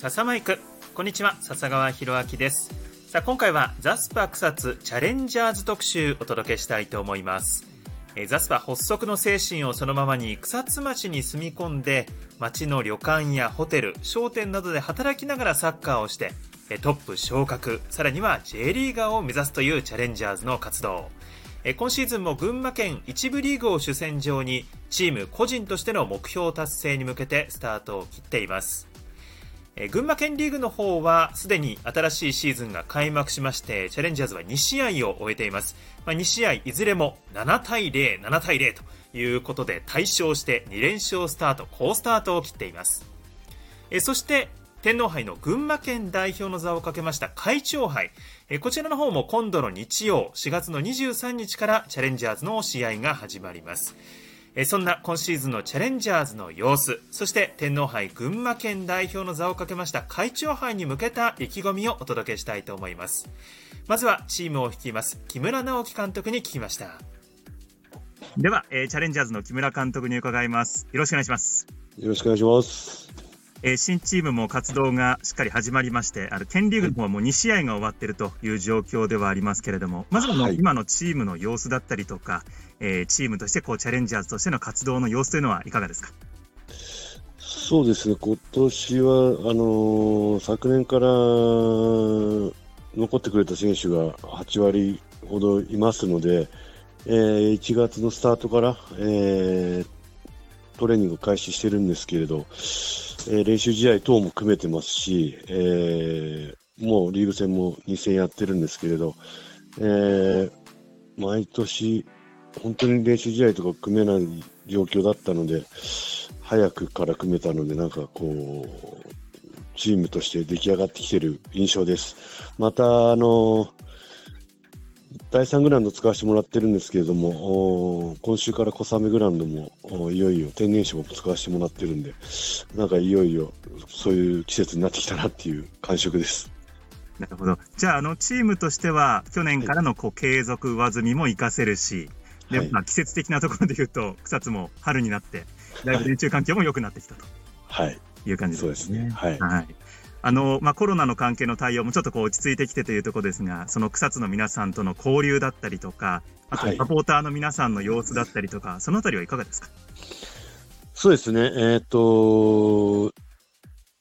笹マイク。こんにちは笹川博明です。さあ今回はザスパ草津チャレンジャーズ特集お届けしたいと思います。えザスパ発足の精神をそのままに草津町に住み込んで町の旅館やホテル商店などで働きながらサッカーをしてトップ昇格さらには J リーガーを目指すというチャレンジャーズの活動。今シーズンも群馬県一部リーグを主戦場にチーム個人としての目標達成に向けてスタートを切っています。群馬県リーグの方はすでに新しいシーズンが開幕しましてチャレンジャーズは2試合を終えています、まあ、2試合いずれも7対07対0ということで大勝して2連勝スタート好スタートを切っています。そして天皇杯の群馬県代表の座をかけました会長杯。こちらの方も今度の日曜4月の23日からチャレンジャーズの試合が始まります。そんな今シーズンのチャレンジャーズの様子そして天皇杯群馬県代表の座をかけました会長杯に向けた意気込みをお届けしたいと思います。まずはチームを率います木村直樹監督に聞きました。では、えー、チャレンジャーズの木村監督に伺います。よろしくお願いします。よろしくお願いしますえー、新チームも活動がしっかり始まりまして、あの県リーグの方はもう2試合が終わっているという状況ではありますけれども、まずは今のチームの様子だったりとか、えー、チームとしてこうチャレンジャーズとしての活動の様子というのはいかがですか？そうですね、今年はあのー、昨年から残ってくれた選手が8割ほどいますので、えー、1月のスタートから、えー、トレーニング開始してるんですけれど、えー、練習試合等も組めてますし、えー、もうリーグ戦も2戦やってるんですけれど、えー、毎年、本当に練習試合とか組めない状況だったので、早くから組めたので、なんかこう、チームとして出来上がってきてる印象です。また、あの第3グラウンド使わせてもらってるんですけれども、今週から小雨グラウンドもいよいよ天然芝も使わせてもらってるんで、なんかいよいよそういう季節になってきたなっていう感触です。なるほど。じゃあ、あの、チームとしては、去年からのこう継続上積みも活かせるし、で、はい、まあ、季節的なところで言うと、草津も春になって、だいぶ練習環境も良くなってきたと。はい。いう感じですね。はい。はいあの、まあ、コロナの関係の対応もちょっとこう落ち着いてきてというところですが、その草津の皆さんとの交流だったりとか、あとサポーターの皆さんの様子だったりとか、はい、そのあたりはいかがですか？そうですね、えっ、ー、と、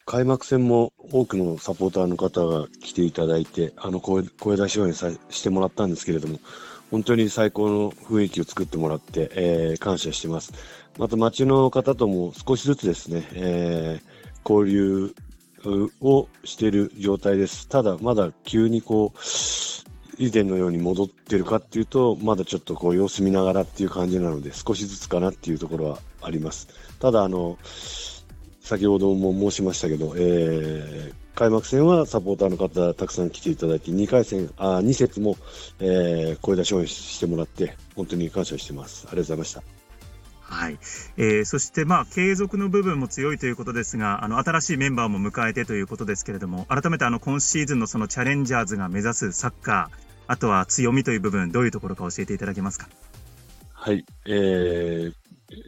開幕戦も多くのサポーターの方が来ていただいて、あの声声出し応援さしてもらったんですけれども、本当に最高の雰囲気を作ってもらって、えー、感謝してます。また街の方とも少しずつですね、えー、交流をしている状態です。ただ、まだ急にこう、以前のように戻ってるかっていうと、まだちょっとこう様子見ながらっていう感じなので、少しずつかなっていうところはあります。ただ、あの、先ほども申しましたけど、えー、開幕戦はサポーターの方たくさん来ていただいて、2回戦、あ2節も、えー、声出し応援してもらって、本当に感謝してます。ありがとうございました。はい、えー、そして、まあ、継続の部分も強いということですが、あの新しいメンバーも迎えてということですけれども、改めてあの今シーズンのそのチャレンジャーズが目指すサッカー、あとは強みという部分、どういうところか教えていただけますか？はい、えー、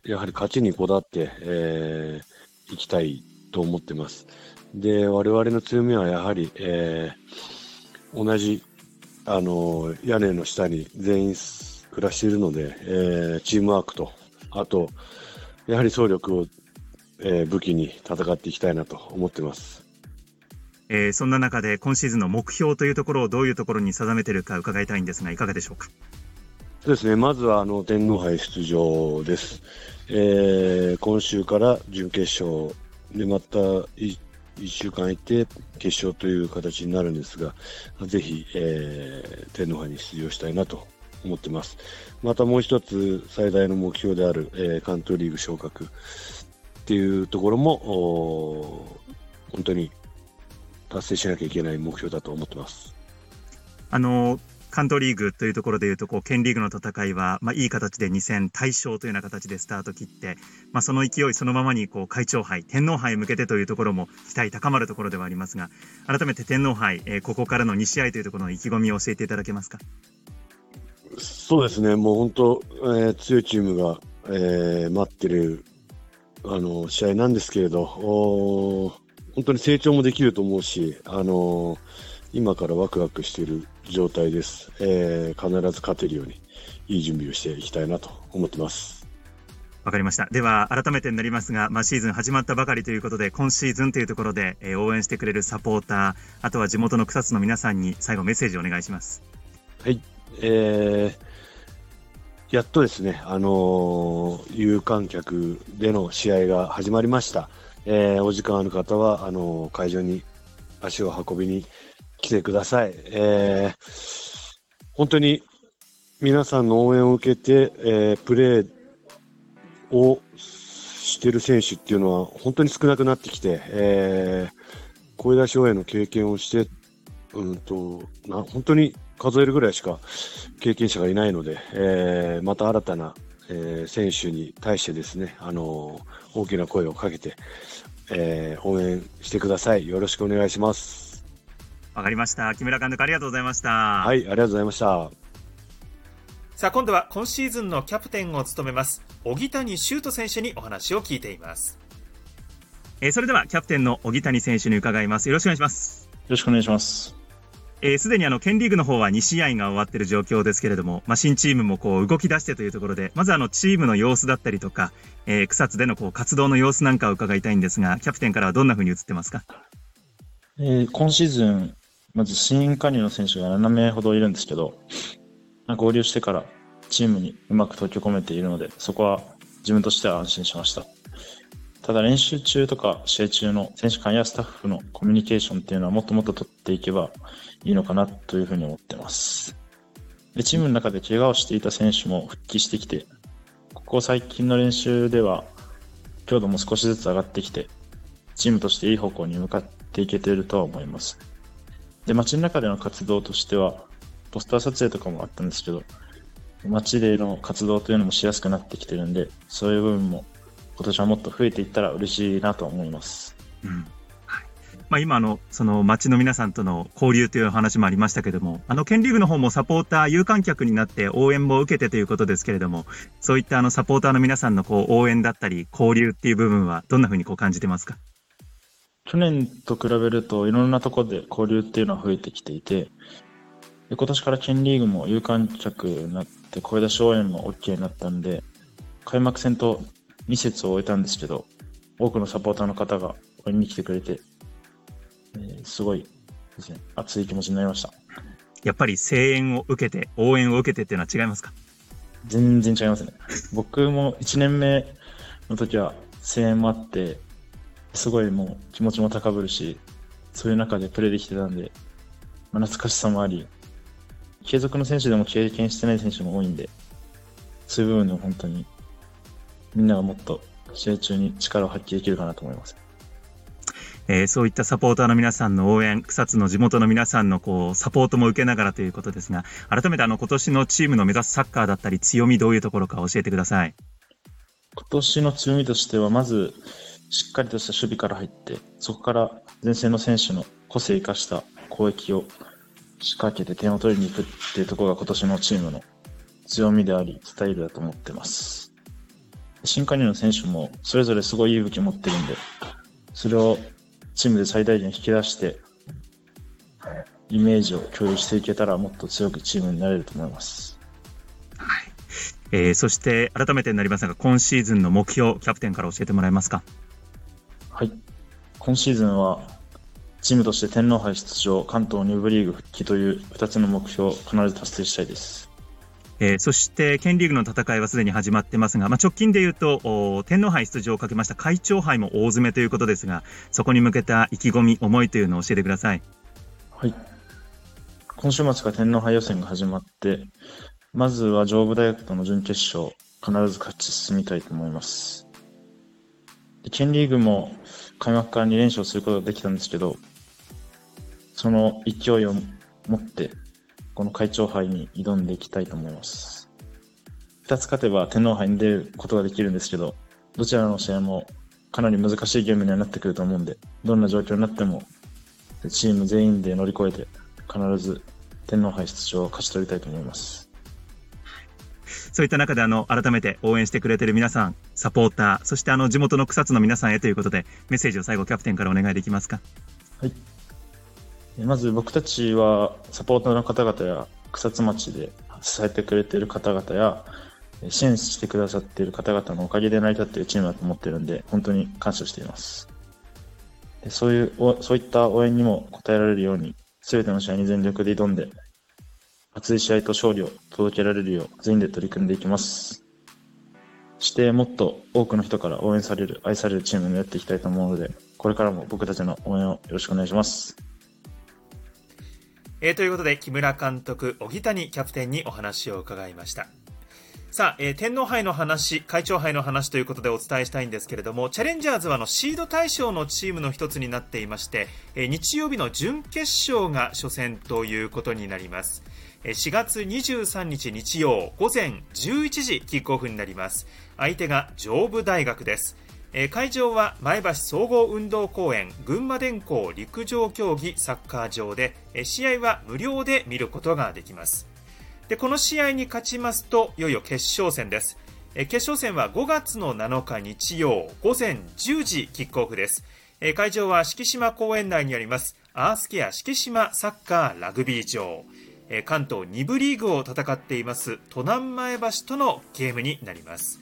やはり勝ちにこだわって、えー、いきたいと思ってます。で、我々の強みはやはり、えー、同じあの屋根の下に全員暮らしているので、えー、チームワークとあと、やはり総力を、えー、武器に戦っていきたいなと思ってます。えー、そんな中で今シーズンの目標というところをどういうところに定めているか伺いたいんですが、いかがでしょうか？そうですね、まずはあの天皇杯出場です。えー、今週から準決勝でまた1週間いて決勝という形になるんですが、ぜひ、えー、天皇杯に出場したいなと思ってます。またもう一つ最大の目標である、えー、関東リーグ昇格っていうところも本当に達成しなきゃいけない目標だと思ってます。あの関東リーグというところでいうと、こう、県リーグの戦いは、まあ、いい形で2戦対勝というような形でスタート切って、まあ、その勢いそのままに、こう、会長杯、天皇杯へ向けてというところも期待高まるところではありますが、改めて天皇杯、えー、ここからの2試合というところの意気込みを教えていただけますか？そうですね、もう本当、えー、強いチームが、えー、待ってるあの試合なんですけれど、本本当に成長もできると思うし、あの今からワクワクしている状態です、えー、必ず勝てるようにいい準備をしていきたいなと思ってます。わかりました。では、改めてになりますが、まあ、シーズン始まったばかりということで、今シーズンというところで、えー、応援してくれるサポーター、あとは地元の草津の皆さんに最後メッセージをお願いします。はい。えー、やっとですね、あのー、有観客での試合が始まりました。えー、お時間ある方は、あのー、会場に足を運びに来てください。えー、本当に皆さんの応援を受けて、えー、プレーをしてる選手っていうのは本当に少なくなってきて、えー、声出し応援の経験をして、うんと、な本当に数えるぐらいしか経験者がいないので、えー、また新たな、えー、選手に対してですね、あのー、大きな声をかけて、えー、応援してください。よろしくお願いします。わかりました。木村監督ありがとうございました。はい、ありがとうございました。さあ今度は今シーズンのキャプテンを務めます小木谷修斗選手にお話を聞いています、えー、それではキャプテンの小木谷選手に伺いますよろしくお願いしますよろしくお願いしますえー、すでにあの、県リーグの方は2試合が終わっている状況ですけれども、まあ、新チームもこう動き出してというところで、まずあの、チームの様子だったりとか、えー、草津でのこう活動の様子なんかを伺いたいんですが、キャプテンからはどんなふうに映ってますか？えー、今シーズン、まず新加入の選手が7名ほどいるんですけど、合流してからチームにうまく溶け込めているので、そこは自分としては安心しました。ただ練習中とか試合中の選手間やスタッフのコミュニケーションっていうのはもっともっと取っていけばいいのかなというふうに思ってます。でチームの中で怪我をしていた選手も復帰してきて、ここ最近の練習では強度も少しずつ上がってきて、チームとしていい方向に向かっていけているとは思います。で、街の中での活動としては、ポスター撮影とかもあったんですけど、街での活動というのもしやすくなってきてるんで、そういう部分も今年はもっと増えていったら嬉しいなと思います。うん。まあ、今の、その街の皆さんとの交流という話もありましたけども、あの、県リーグの方もサポーター、有観客になって応援も受けてということですけれども、そういったあの、サポーターの皆さんのこう、応援だったり、交流っていう部分は、どんなふうにこう感じてますか？去年と比べると、いろんなところで交流っていうのは増えてきていて、今年から県リーグも有観客になって声出し応援も OK になったんで、開幕戦と2節を終えたんですけど、多くのサポーターの方が応援に来てくれて、えー、すごいですね、熱い気持ちになりました。やっぱり声援を受けて、応援を受けてっていうのは違いますか？全然違いますね。僕も1年目の時は声援もあって、すごいもう気持ちも高ぶるし、そういう中でプレーできてたんで、まあ、懐かしさもあり、継続の選手でも経験してない選手も多いんで、そういう部分でも本当に、みんながもっと試合中に力を発揮できるかなと思います。えー、そういったサポーターの皆さんの応援、草津の地元の皆さんのこうサポートも受けながらということですが、改めてあの今年のチームの目指すサッカーだったり強みどういうところか教えてください。今年の強みとしては、まずしっかりとした守備から入って、そこから前線の選手の個性を生かした攻撃を仕掛けて点を取りに行くっていうところが今年のチームの強みであり、スタイルだと思ってます。新加入の選手もそれぞれすごいいい武器持ってるんで、それをチームで最大限引き出して、イメージを共有していけたらもっと強くチームになれると思います。はい。えー、そして改めてになりますが、今シーズンの目標、キャプテンから教えてもらえますか？はい。今シーズンはチームとして天皇杯出場、関東入部リーグ復帰という2つの目標を必ず達成したいです。えー、そして、県リーグの戦いはすでに始まってますが、まあ、直近で言うと、天皇杯出場をかけました会長杯も大詰めということですが、そこに向けた意気込み、思いというのを教えてください。はい。今週末が天皇杯予選が始まって、まずは上武大学との準決勝、必ず勝ち進みたいと思います。県リーグも開幕から2連勝することができたんですけど、その勢いを持って、この会長杯に挑んでいきたいと思います。2つ勝てば天皇杯に出ることができるんですけど、どちらの試合もかなり難しいゲームにはなってくると思うんで、どんな状況になっても、チーム全員で乗り越えて、必ず天皇杯出場を勝ち取りたいと思います。そういった中であの改めて応援してくれてる皆さん、サポーター、そしてあの地元の草津の皆さんへということで、メッセージを最後、キャプテンからお願いできますか？はい。まず僕たちはサポーターの方々や草津町で支えてくれている方々や支援してくださっている方々のおかげで成り立っているチームだと思っているので、本当に感謝しています。そういう、そういった応援にも応えられるように、すべての試合に全力で挑んで、熱い試合と勝利を届けられるよう全員で取り組んでいきます。してもっと多くの人から応援される、愛されるチームになっていきたいと思うので、これからも僕たちの応援をよろしくお願いします。えー、ということで、木村監督、小木谷キャプテンにお話を伺いました。さあ、えー、天皇杯の話、会長杯の話ということでお伝えしたいんですけれども、チャレンジャーズはのシード対象のチームの一つになっていまして、えー、日曜日の準決勝が初戦ということになります。4月23日日曜午前11時キックオフになります。相手が上武大学です。会場は前橋総合運動公園群馬電工陸上競技サッカー場で試合は無料で見ることができます。でこの試合に勝ちますといよいよ決勝戦です。決勝戦は5月の7日日曜午前10時キックオフです。会場は敷島公園内にありますアースケア敷島サッカーラグビー場。関東2部リーグを戦っています都南前橋とのゲームになります。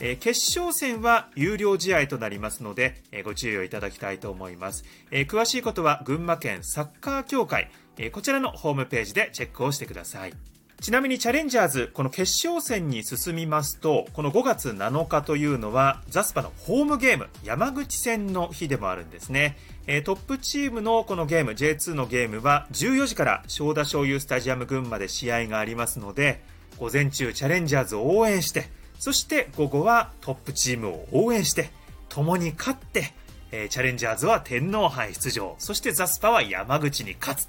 決勝戦は有料試合となりますので、ご注意をいただきたいと思います。詳しいことは群馬県サッカー協会、こちらのホームページでチェックをしてください。ちなみにチャレンジャーズ、この決勝戦に進みますと、この5月7日というのは、ザスパのホームゲーム、山口戦の日でもあるんですね。えトップチームのこのゲーム、J2 のゲームは、14時から正田醤油スタジアム群馬で試合がありますので、午前中チャレンジャーズを応援して、そして午後はトップチームを応援して、共に勝って、えチャレンジャーズは天皇杯出場、そしてザスパは山口に勝つ。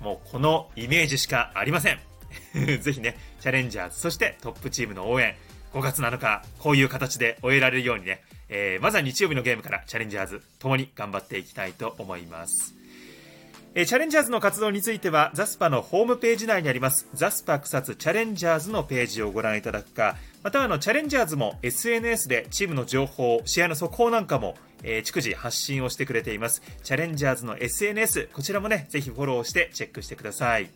もうこのイメージしかありません。ぜひね、チャレンジャーズ、そしてトップチームの応援、5月7日、こういう形で終えられるようにね、えー、まずは日曜日のゲームからチャレンジャーズ、共に頑張っていきたいと思います。え、チャレンジャーズの活動については、ザスパのホームページ内にあります、ザスパ草津チャレンジャーズのページをご覧いただくか、またはあの、チャレンジャーズも SNS でチームの情報、試合の速報なんかも、えー、逐次発信をしてくれています。チャレンジャーズの SNS、こちらもね、ぜひフォローしてチェックしてください。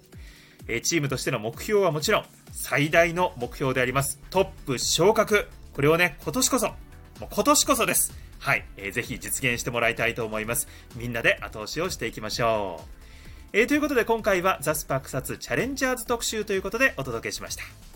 えチームとしての目標はもちろん、最大の目標であります、トップ昇格。これをね、今年こそ、もう今年こそです。はい、えー、ぜひ実現してもらいたいと思います。みんなで後押しをしていきましょう。えー、ということで今回はザスパ草津チャレンジャーズ特集ということでお届けしました。